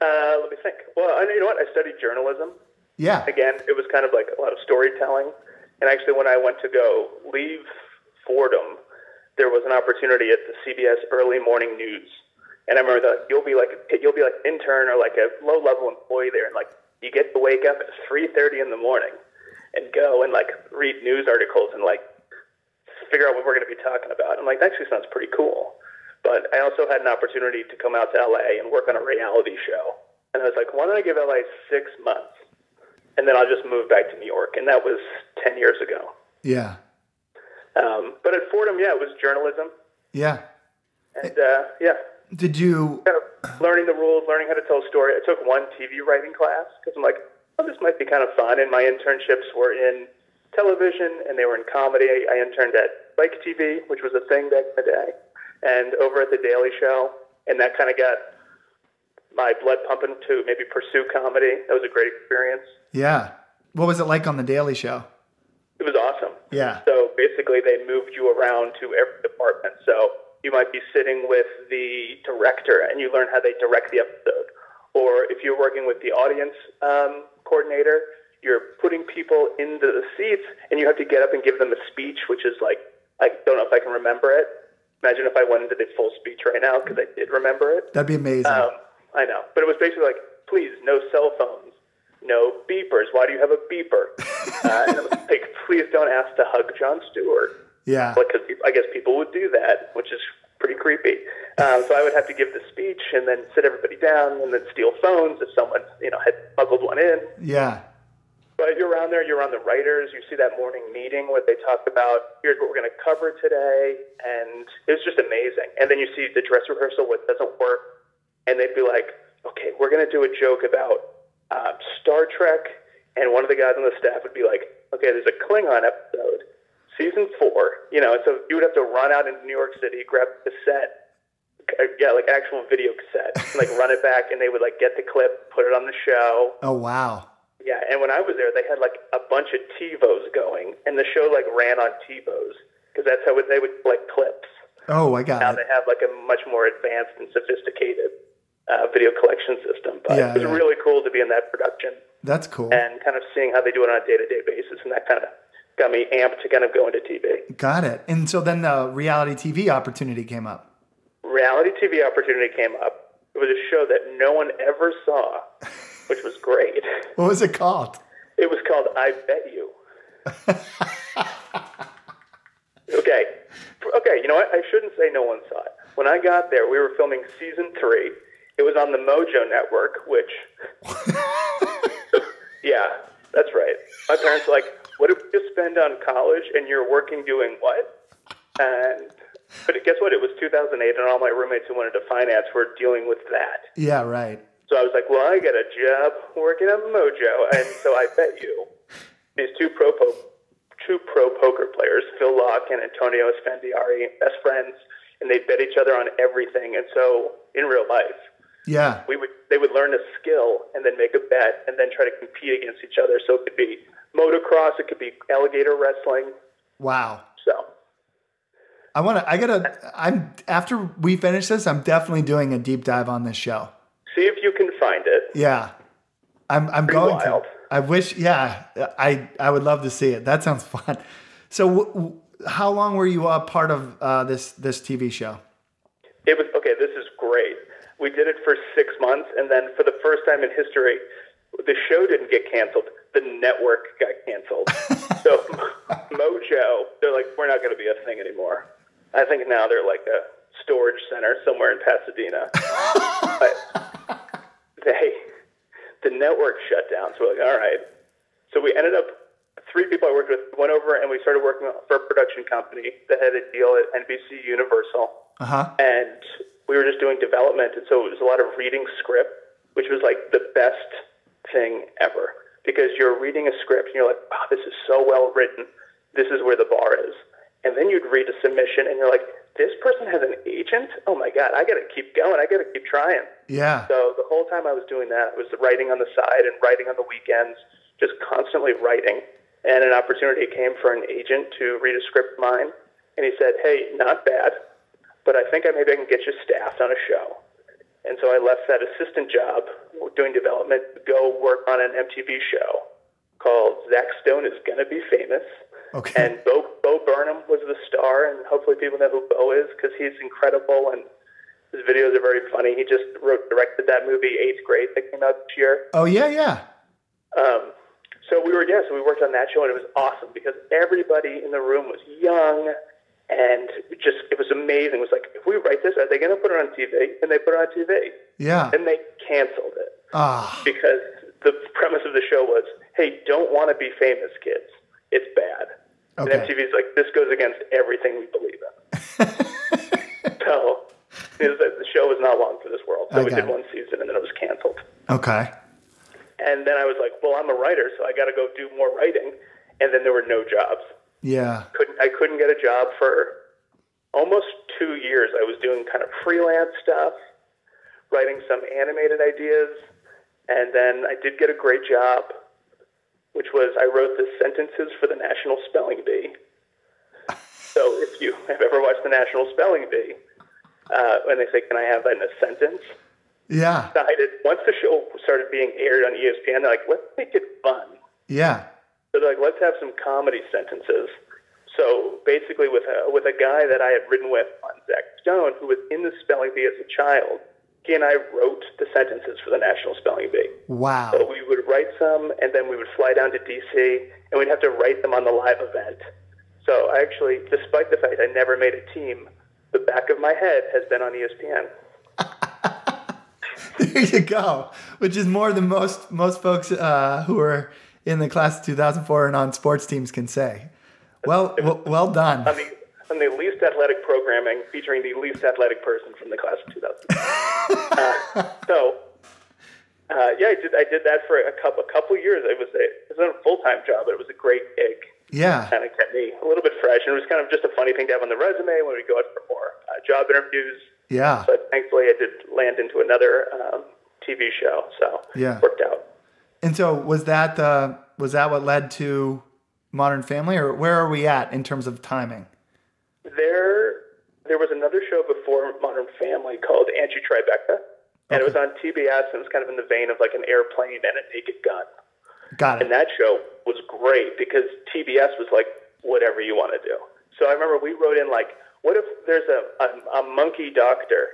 Uh, let me think. Well, I, you know what? I studied journalism. Yeah. Again, it was kind of like a lot of storytelling. And actually, when I went to go leave Fordham, there was an opportunity at the CBS Early Morning News. And I remember that you'll be like you'll be like intern or like a low level employee there, and like you get to wake up at three thirty in the morning and go and like read news articles and like figure out what we're going to be talking about. I'm like, that actually sounds pretty cool. But I also had an opportunity to come out to LA and work on a reality show. And I was like, why don't I give LA six months? And then I'll just moved back to New York. And that was 10 years ago. Yeah. Um, but at Fordham, yeah, it was journalism. Yeah. And uh, yeah, Did you? kind of learning the rules, learning how to tell a story. I took one TV writing class because I'm like, oh, this might be kind of fun. And my internships were in television and they were in comedy. I interned at Spike TV, which was a thing back in the day, and over at The Daily Show. And that kind of got my blood pumping to maybe pursue comedy. That was a great experience. Yeah. What was it like on the Daily Show? It was awesome. Yeah. So basically, they moved you around to every department. So you might be sitting with the director and you learn how they direct the episode. Or if you're working with the audience um, coordinator, you're putting people into the seats and you have to get up and give them a speech, which is like, I don't know if I can remember it. Imagine if I went into the full speech right now because I did remember it. That'd be amazing. Um, I know, but it was basically like, please, no cell phones, no beepers. Why do you have a beeper? uh, and was like, please don't ask to hug Jon Stewart, yeah. because I guess people would do that, which is pretty creepy. Um, so I would have to give the speech and then sit everybody down and then steal phones if someone you know had smuggled one in. Yeah. But you're around there, you're around the writers, you see that morning meeting where they talk about here's what we're going to cover today, and it was just amazing. And then you see the dress rehearsal, what doesn't work, and they'd be like, okay, we're going to do a joke about uh, Star Trek, and one of the guys on the staff would be like, okay, there's a Klingon episode, season four, you know, so you would have to run out into New York City, grab a cassette, uh, yeah, like actual video cassette, and, like run it back, and they would like get the clip, put it on the show, Oh wow. yeah, and when I was there, they had like a bunch of TiVos going, and the show like ran on TiVos because that's how it, they would like clips. Oh, I got Now it. they have like a much more advanced and sophisticated uh, video collection system. But Yeah, it was yeah. really cool to be in that production That's cool. and kind of seeing how they do it on a day to day basis, and that kind of got me amped to kind of go into TV. Got it. And so then the reality TV opportunity came up. Reality TV opportunity came up. It was a show that no one ever saw, which was great. What was it called? It was called I Bet You. okay. Okay, you know what? I shouldn't say no one saw it. When I got there, we were filming season three. It was on the Mojo Network, which. yeah, that's right. My parents were like, what did you spend on college and you're working doing what? And. But guess what? It was 2008, and all my roommates who wanted to finance were dealing with that. Yeah, right. So I was like, well, I got a job working at Mojo, and so I bet you these two pro po- two pro poker players, Phil Laak and Antonio Esfandiari, best friends, and they bet each other on everything. And so in real life, Yeah. we would they would learn a skill and then make a bet and then try to compete against each other. So it could be motocross, it could be alligator wrestling, Wow. So I want to. I gotta. I'm after we finish this. I'm definitely doing a deep dive on this show. see if you can find it. Yeah, I'm. I'm Pretty going wild. to. I wish. Yeah, I. I would love to see it. That sounds fun. So, w- w- how long were you a part of uh, this this TV show? It was okay. This is great. We did it for six months, and then for the first time in history, the show didn't get canceled. The network got canceled. so Mojo, they're like, we're not going to be a thing anymore. I think now they're like a storage center somewhere in Pasadena. but they, the network shut down. So we're like, all right. So we ended up three people I worked with went over and we started working for a production company that had a deal at NBC Universal Uh huh. and we were just doing development, and so it was a lot of reading script, which was like the best thing ever because you're reading a script and you're like, wow, this is so well written. This is where the bar is. And then you'd read a submission and you're like, this person has an agent? Oh my God, I got to keep going. I got to keep trying. Yeah. So the whole time I was doing that, was writing on the side and writing on the weekends, just constantly writing. And an opportunity came for an agent to read a script of mine. And he said, hey, not bad, but I think I maybe I can get you staffed on a show. And so I left that assistant job doing development to go work on an MTV show called Zach Stone is Gonna Be Famous. Okay. And Bo, Bo Burnham was the star, and hopefully people know who Bo is because he's incredible and his videos are very funny. He just wrote directed that movie Eighth Grade that came out this year. oh yeah, yeah. Um, so we were yeah, so we worked on that show and it was awesome because everybody in the room was young and just it was amazing. It was like if we write this, are they going to put it on TV? And they put it on TV, Yeah. and they canceled it Ah. because the premise of the show was, hey, don't want to be famous, kids. It's bad. Okay. And MTV's like, this goes against everything we believe in. so it the show was not long for this world. So we did one season and then it was canceled. okay. And then I was like, well, I'm a writer, so I got to go do more writing. And then there were no jobs. Yeah. Couldn't I couldn't get a job for almost two years. I was doing kind of freelance stuff, writing some animated ideas, and then I did get a great job, which was I wrote the sentences for the National Spelling Bee. So if you have ever watched the National Spelling Bee, uh, when they say, "Can I have that in a sentence?" Yeah. decided once the show started being aired on ESPN, they're like, let's make it fun. Yeah. So they're like, let's have some comedy sentences. So basically, with a with a guy that I had written with on Zach Stone, who was in the spelling bee as a child, he and I wrote the sentences for the National Spelling Bee. Wow. So we would write some, and then we would fly down to DC, and we'd have to write them on the live event. So I actually, despite the fact I never made a team, the back of my head has been on ESPN. There you go. Which is more than most most folks uh, who are in the class of 2004 and on sports teams can say. Well, well, well done. on the on the least athletic programming featuring the least athletic person from the class of 2000. uh, so, uh, yeah, I did I did that for a couple a couple years. It was a it was a full time job, but it was a great gig. Yeah. Kind of kept me a little bit fresh, and it was kind of just a funny thing to have on the resume when we go out for more uh, job interviews. Yeah. But thankfully, I did land into another um, TV show, so Yeah. worked out. And so was that uh, was that what led to Modern Family, or where are we at in terms of timing? There, there was another show before Modern Family called Angie Tribeca, and it was on TBS, and it was kind of in the vein of like an airplane and a naked gun. Got it. And that show was great because TBS was like, whatever you want to do. So I remember we wrote in like, what if there's a, a, a monkey doctor?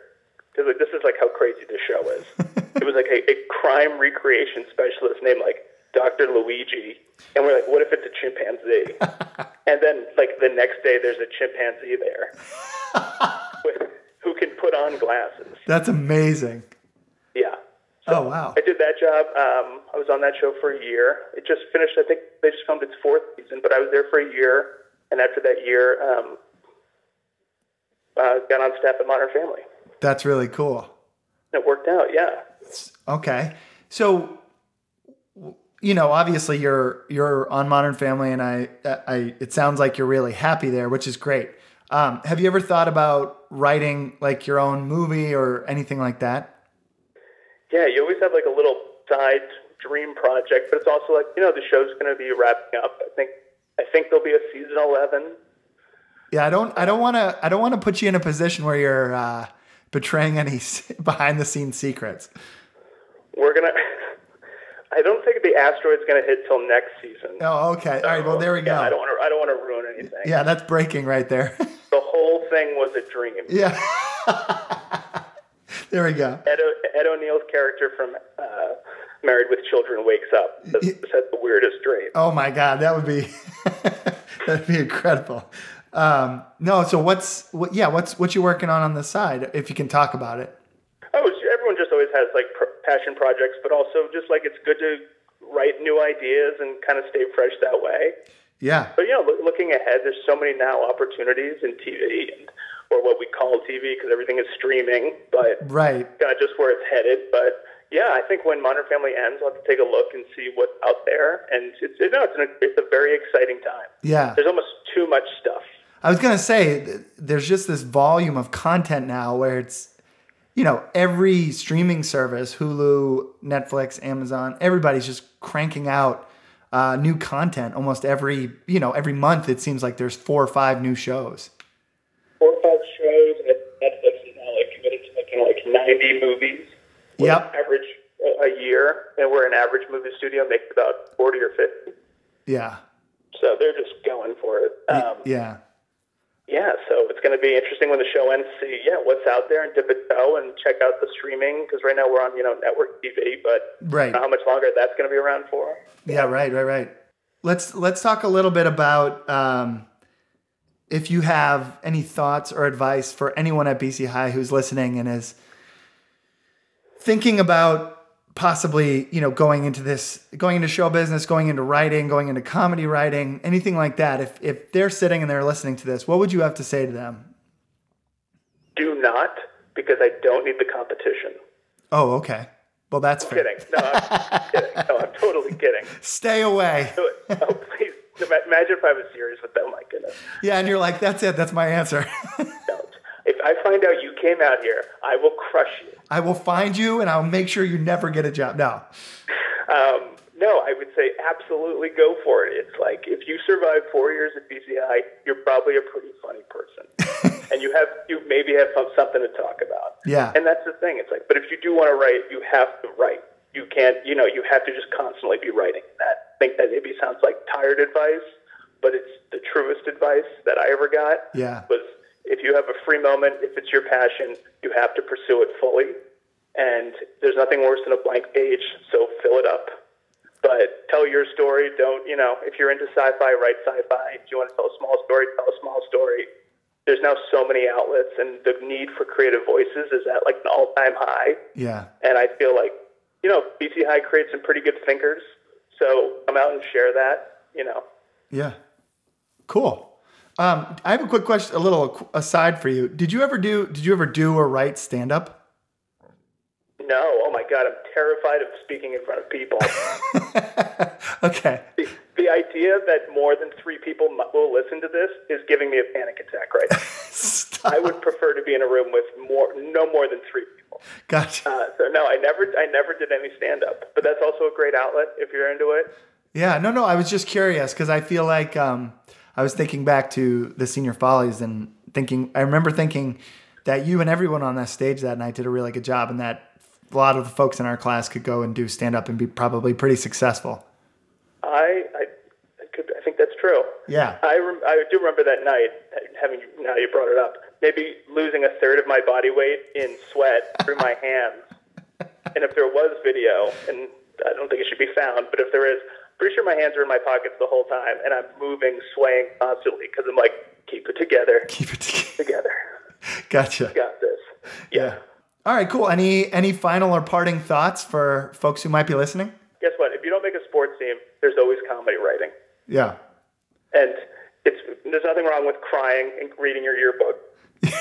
Because like, this is like how crazy this show is. it was like a, a crime recreation specialist named like Dr. Luigi. And we're like, what if it's a chimpanzee? and then like the next day there's a chimpanzee there with, who can put on glasses. That's amazing. Yeah. Oh wow. I did that job. Um, I was on that show for a year. It just finished. I think they just filmed its fourth season, but I was there for a year. And after that year, um, uh, got on staff at Modern Family. That's really cool. It worked out. Yeah. Okay. So you know, obviously you're you're on Modern Family and I I it sounds like you're really happy there, which is great. Um, have you ever thought about writing like your own movie or anything like that? Yeah. You always have like a little side dream project, but it's also like you know the show's going to be wrapping up. I think I think there'll be a season eleven. Yeah, I don't. I don't want to. I don't want to put you in a position where you're uh, betraying any behind the scenes secrets. We're gonna. I don't think the asteroid's gonna hit till next season. Oh, okay. All right. Well, there we go. Yeah, I don't want to. I don't want to ruin anything. Yeah, that's breaking right there. the whole thing was a dream. Yeah. there we go. Ed, o- Ed O'Neill's character from uh, Married with Children wakes up. That's, that's the weirdest dream. Oh my God, that would be that'd be incredible. Um, no, so what's what? Yeah, what's what you working on on the side? If you can talk about it. Oh, everyone just always has like passion projects, but also just like it's good to write new ideas and kind of stay fresh that way. Yeah. But you know, look, looking ahead, there's so many now opportunities in TV and or what we call TV because everything is streaming, but Right. kind of just where it's headed. But yeah, I think when Modern Family ends, I'll have to take a look and see what's out there. And it's you know, it's, an, it's a very exciting time. Yeah. There's almost too much stuff. I was gonna say there's just this volume of content now where it's, you know, every streaming service, Hulu, Netflix, Amazon, everybody's just cranking out uh, new content almost every, you know, every month. It seems like there's four or five new shows. Four or five shows, and Netflix is now like committed to making like 90 movies. Yep. Average a- a year, and we're an average movie studio makes about 40 or 50. Yeah. So they're just going for it. Um, Yeah. Yeah, so it's going to be interesting when the show ends to see yeah what's out there and dip a toe and check out the streaming because right now we're on you know network TV, but Right. how much longer that's going to be around for. Yeah, right, right, right. Let's let's talk a little bit about um, if you have any thoughts or advice for anyone at BC High who's listening and is thinking about possibly you know going into this going into show business going into writing going into comedy writing anything like that if if they're sitting and they're listening to this what would you have to say to them Do not because I don't need the competition. oh okay well that's fair Kidding? No, I'm kidding. No, I'm totally kidding. stay away. Oh, please. Imagine if I was serious with them. My goodness. yeah and you're like that's it that's my answer I find out you came out here, I will crush you. i will find you and i'll make sure you never get a job no Um, no, I would say absolutely go for it. It's like if you survive four years at BC High, you're probably a pretty funny person, and you have you maybe have something to talk about. Yeah. and that's the thing. It's like, but if you do want to write, you have to write. You can't, you know, you have to just constantly be writing. That I think that maybe sounds like tired advice, but it's the truest advice that I ever got. Yeah. was if you have a free moment, if it's your passion, you have to pursue it fully. And there's nothing worse than a blank page, so fill it up. But tell your story. Don't, you know, if you're into sci fi, write sci fi. If you want to tell a small story, tell a small story. There's now so many outlets, and the need for creative voices is at like an all time high. yeah And I feel like, you know, BC High creates some pretty good thinkers. So come out and share that, you know. Yeah. Cool. Um, I have a quick question, a little aside for you. Did you ever do? Did you ever do or write stand up? No, oh my God, I'm terrified of speaking in front of people. okay. the, the idea that more than three people will listen to this is giving me a panic attack right now. I would prefer to be in a room with more, no more than three people. Gotcha. Uh, so no, I never, I never did any stand up, but that's also a great outlet if you're into it. Yeah. No. No. I was just curious because I feel like um, I was thinking back to the senior follies and thinking. I remember thinking that you and everyone on that stage that night did a really good job, and that a lot of the folks in our class could go and do stand up and be probably pretty successful. I, I, I could, I think that's true. Yeah. I, rem- I do remember that night, having now you brought it up, maybe losing a third of my body weight in sweat through my hands. And if there was video, and I don't think it should be found, but if there is, pretty sure my hands are in my pockets the whole time, and I'm moving, swaying constantly because I'm like, keep it together, Keep it together. together, Gotcha. got this. Yeah. All right, cool. Any any final or parting thoughts for folks who might be listening? Guess what? If you don't make a sports team, there's always comedy writing, Yeah. and it's there's nothing wrong with crying and reading your yearbook.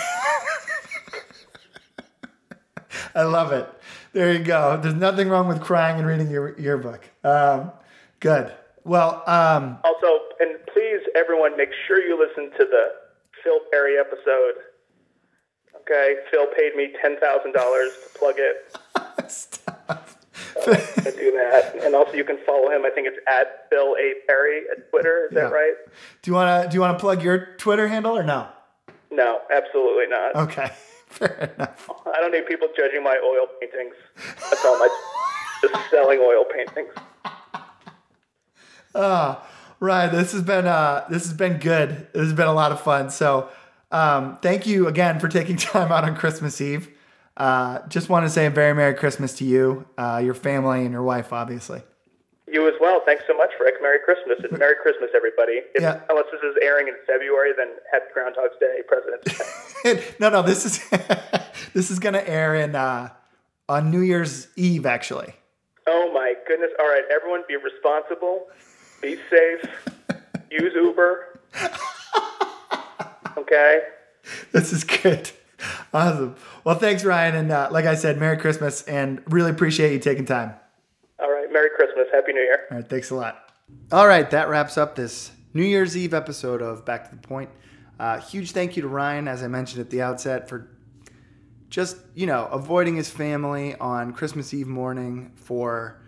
I love it. There you go. There's nothing wrong with crying and reading your yearbook. Um, good. Well, um, Also, and please, everyone, make sure you listen to the Phil Perry episode. Okay, Phil paid me ten thousand dollars to plug it. stop. So I do that, and also you can follow him. I think it's at Phil A Perry at Twitter. Is Yeah. that right? Do you wanna do you wanna plug your Twitter handle or no? No, absolutely not. Okay, fair enough. I don't need people judging my oil paintings. That's all my just selling oil paintings. Ryan, this has been uh, this has been good. This has been a lot of fun. So, um, thank you again for taking time out on Christmas Eve. Uh, just want to say a very Merry Christmas to you, uh, your family, and your wife, obviously. You as well. Thanks so much, Rick. Merry Christmas. And Merry Christmas, everybody. If, Yeah. Unless this is airing in February, then Happy Groundhog's Day, President's Day. no, no, this is this is gonna air in uh, on New Year's Eve, actually. Oh my goodness. All right, everyone be responsible, be safe, use Uber. Okay? This is good. Awesome. Well, thanks, Ryan, and uh, like I said, Merry Christmas, and really appreciate you taking time. All right, Merry Christmas. Happy New Year. All right, thanks a lot. All right, that wraps up this New Year's Eve episode of Back to the Point. Uh, huge thank you to Ryan, as I mentioned at the outset, for just you know avoiding his family on Christmas Eve morning for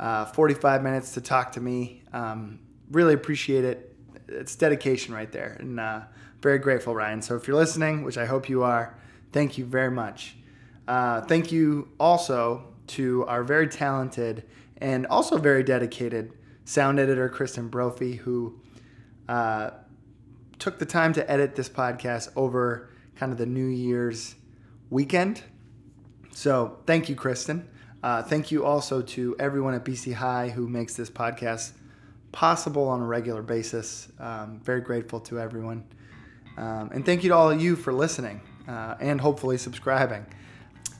uh, 45 minutes to talk to me. Um, really appreciate it. It's dedication right there, and uh, very grateful, Ryan. So if you're listening, which I hope you are, thank you very much. Uh, thank you also to our very talented and also very dedicated sound editor, Kristen Brophy, who uh, took the time to edit this podcast over kind of the New Year's weekend. So thank you, Kristen. Uh, thank you also to everyone at BC High who makes this podcast possible on a regular basis. Um, very grateful to everyone. Um, and thank you to all of you for listening uh, and hopefully subscribing.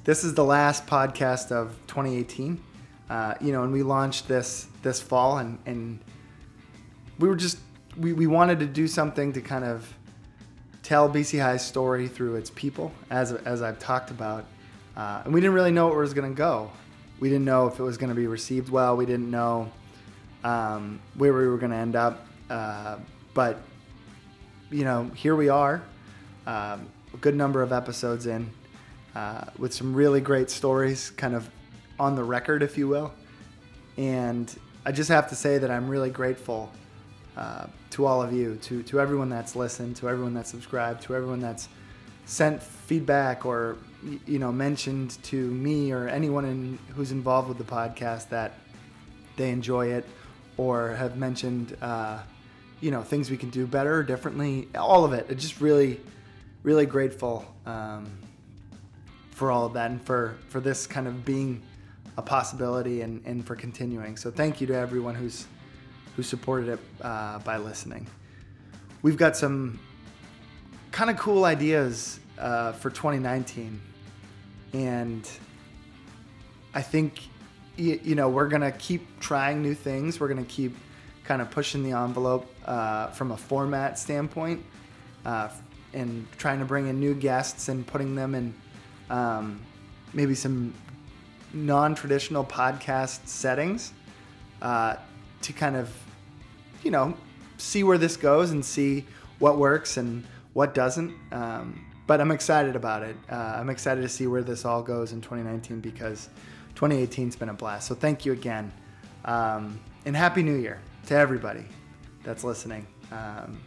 This is the last podcast of 2018. Uh, you know, and we launched this this fall, and, and we were just we, we wanted to do something to kind of tell BC High's story through its people, as as I've talked about, uh, and we didn't really know where it was going to go. We didn't know if it was going to be received well. We didn't know um, where we were going to end up, uh, but you know, here we are, um, a good number of episodes in, uh, with some really great stories, kind of on the record, if you will. And I just have to say that I'm really grateful uh, to all of you, to to everyone that's listened, to everyone that's subscribed, to everyone that's sent feedback or you know mentioned to me or anyone in, who's involved with the podcast that they enjoy it or have mentioned uh, you know things we can do better or differently all of it. It's just really really grateful um, for all of that and for for this kind of being a possibility and, and for continuing. So thank you to everyone who's who supported it uh, by listening. We've got some kind of cool ideas uh, for 2019 and I think y- you know we're gonna keep trying new things. We're gonna keep kind of pushing the envelope uh, from a format standpoint, uh, and trying to bring in new guests and putting them in um, maybe some non-traditional podcast settings uh, to kind of you know see where this goes and see what works and what doesn't. Um, but I'm excited about it. Uh, I'm excited to see where this all goes in 2019 because 2018's been a blast. So thank you again, um, and happy New Year to everybody that's listening. Um,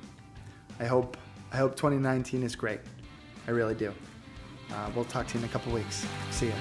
I hope I hope 2019 is great. I really do. Uh, we'll talk to you in a couple weeks. See ya.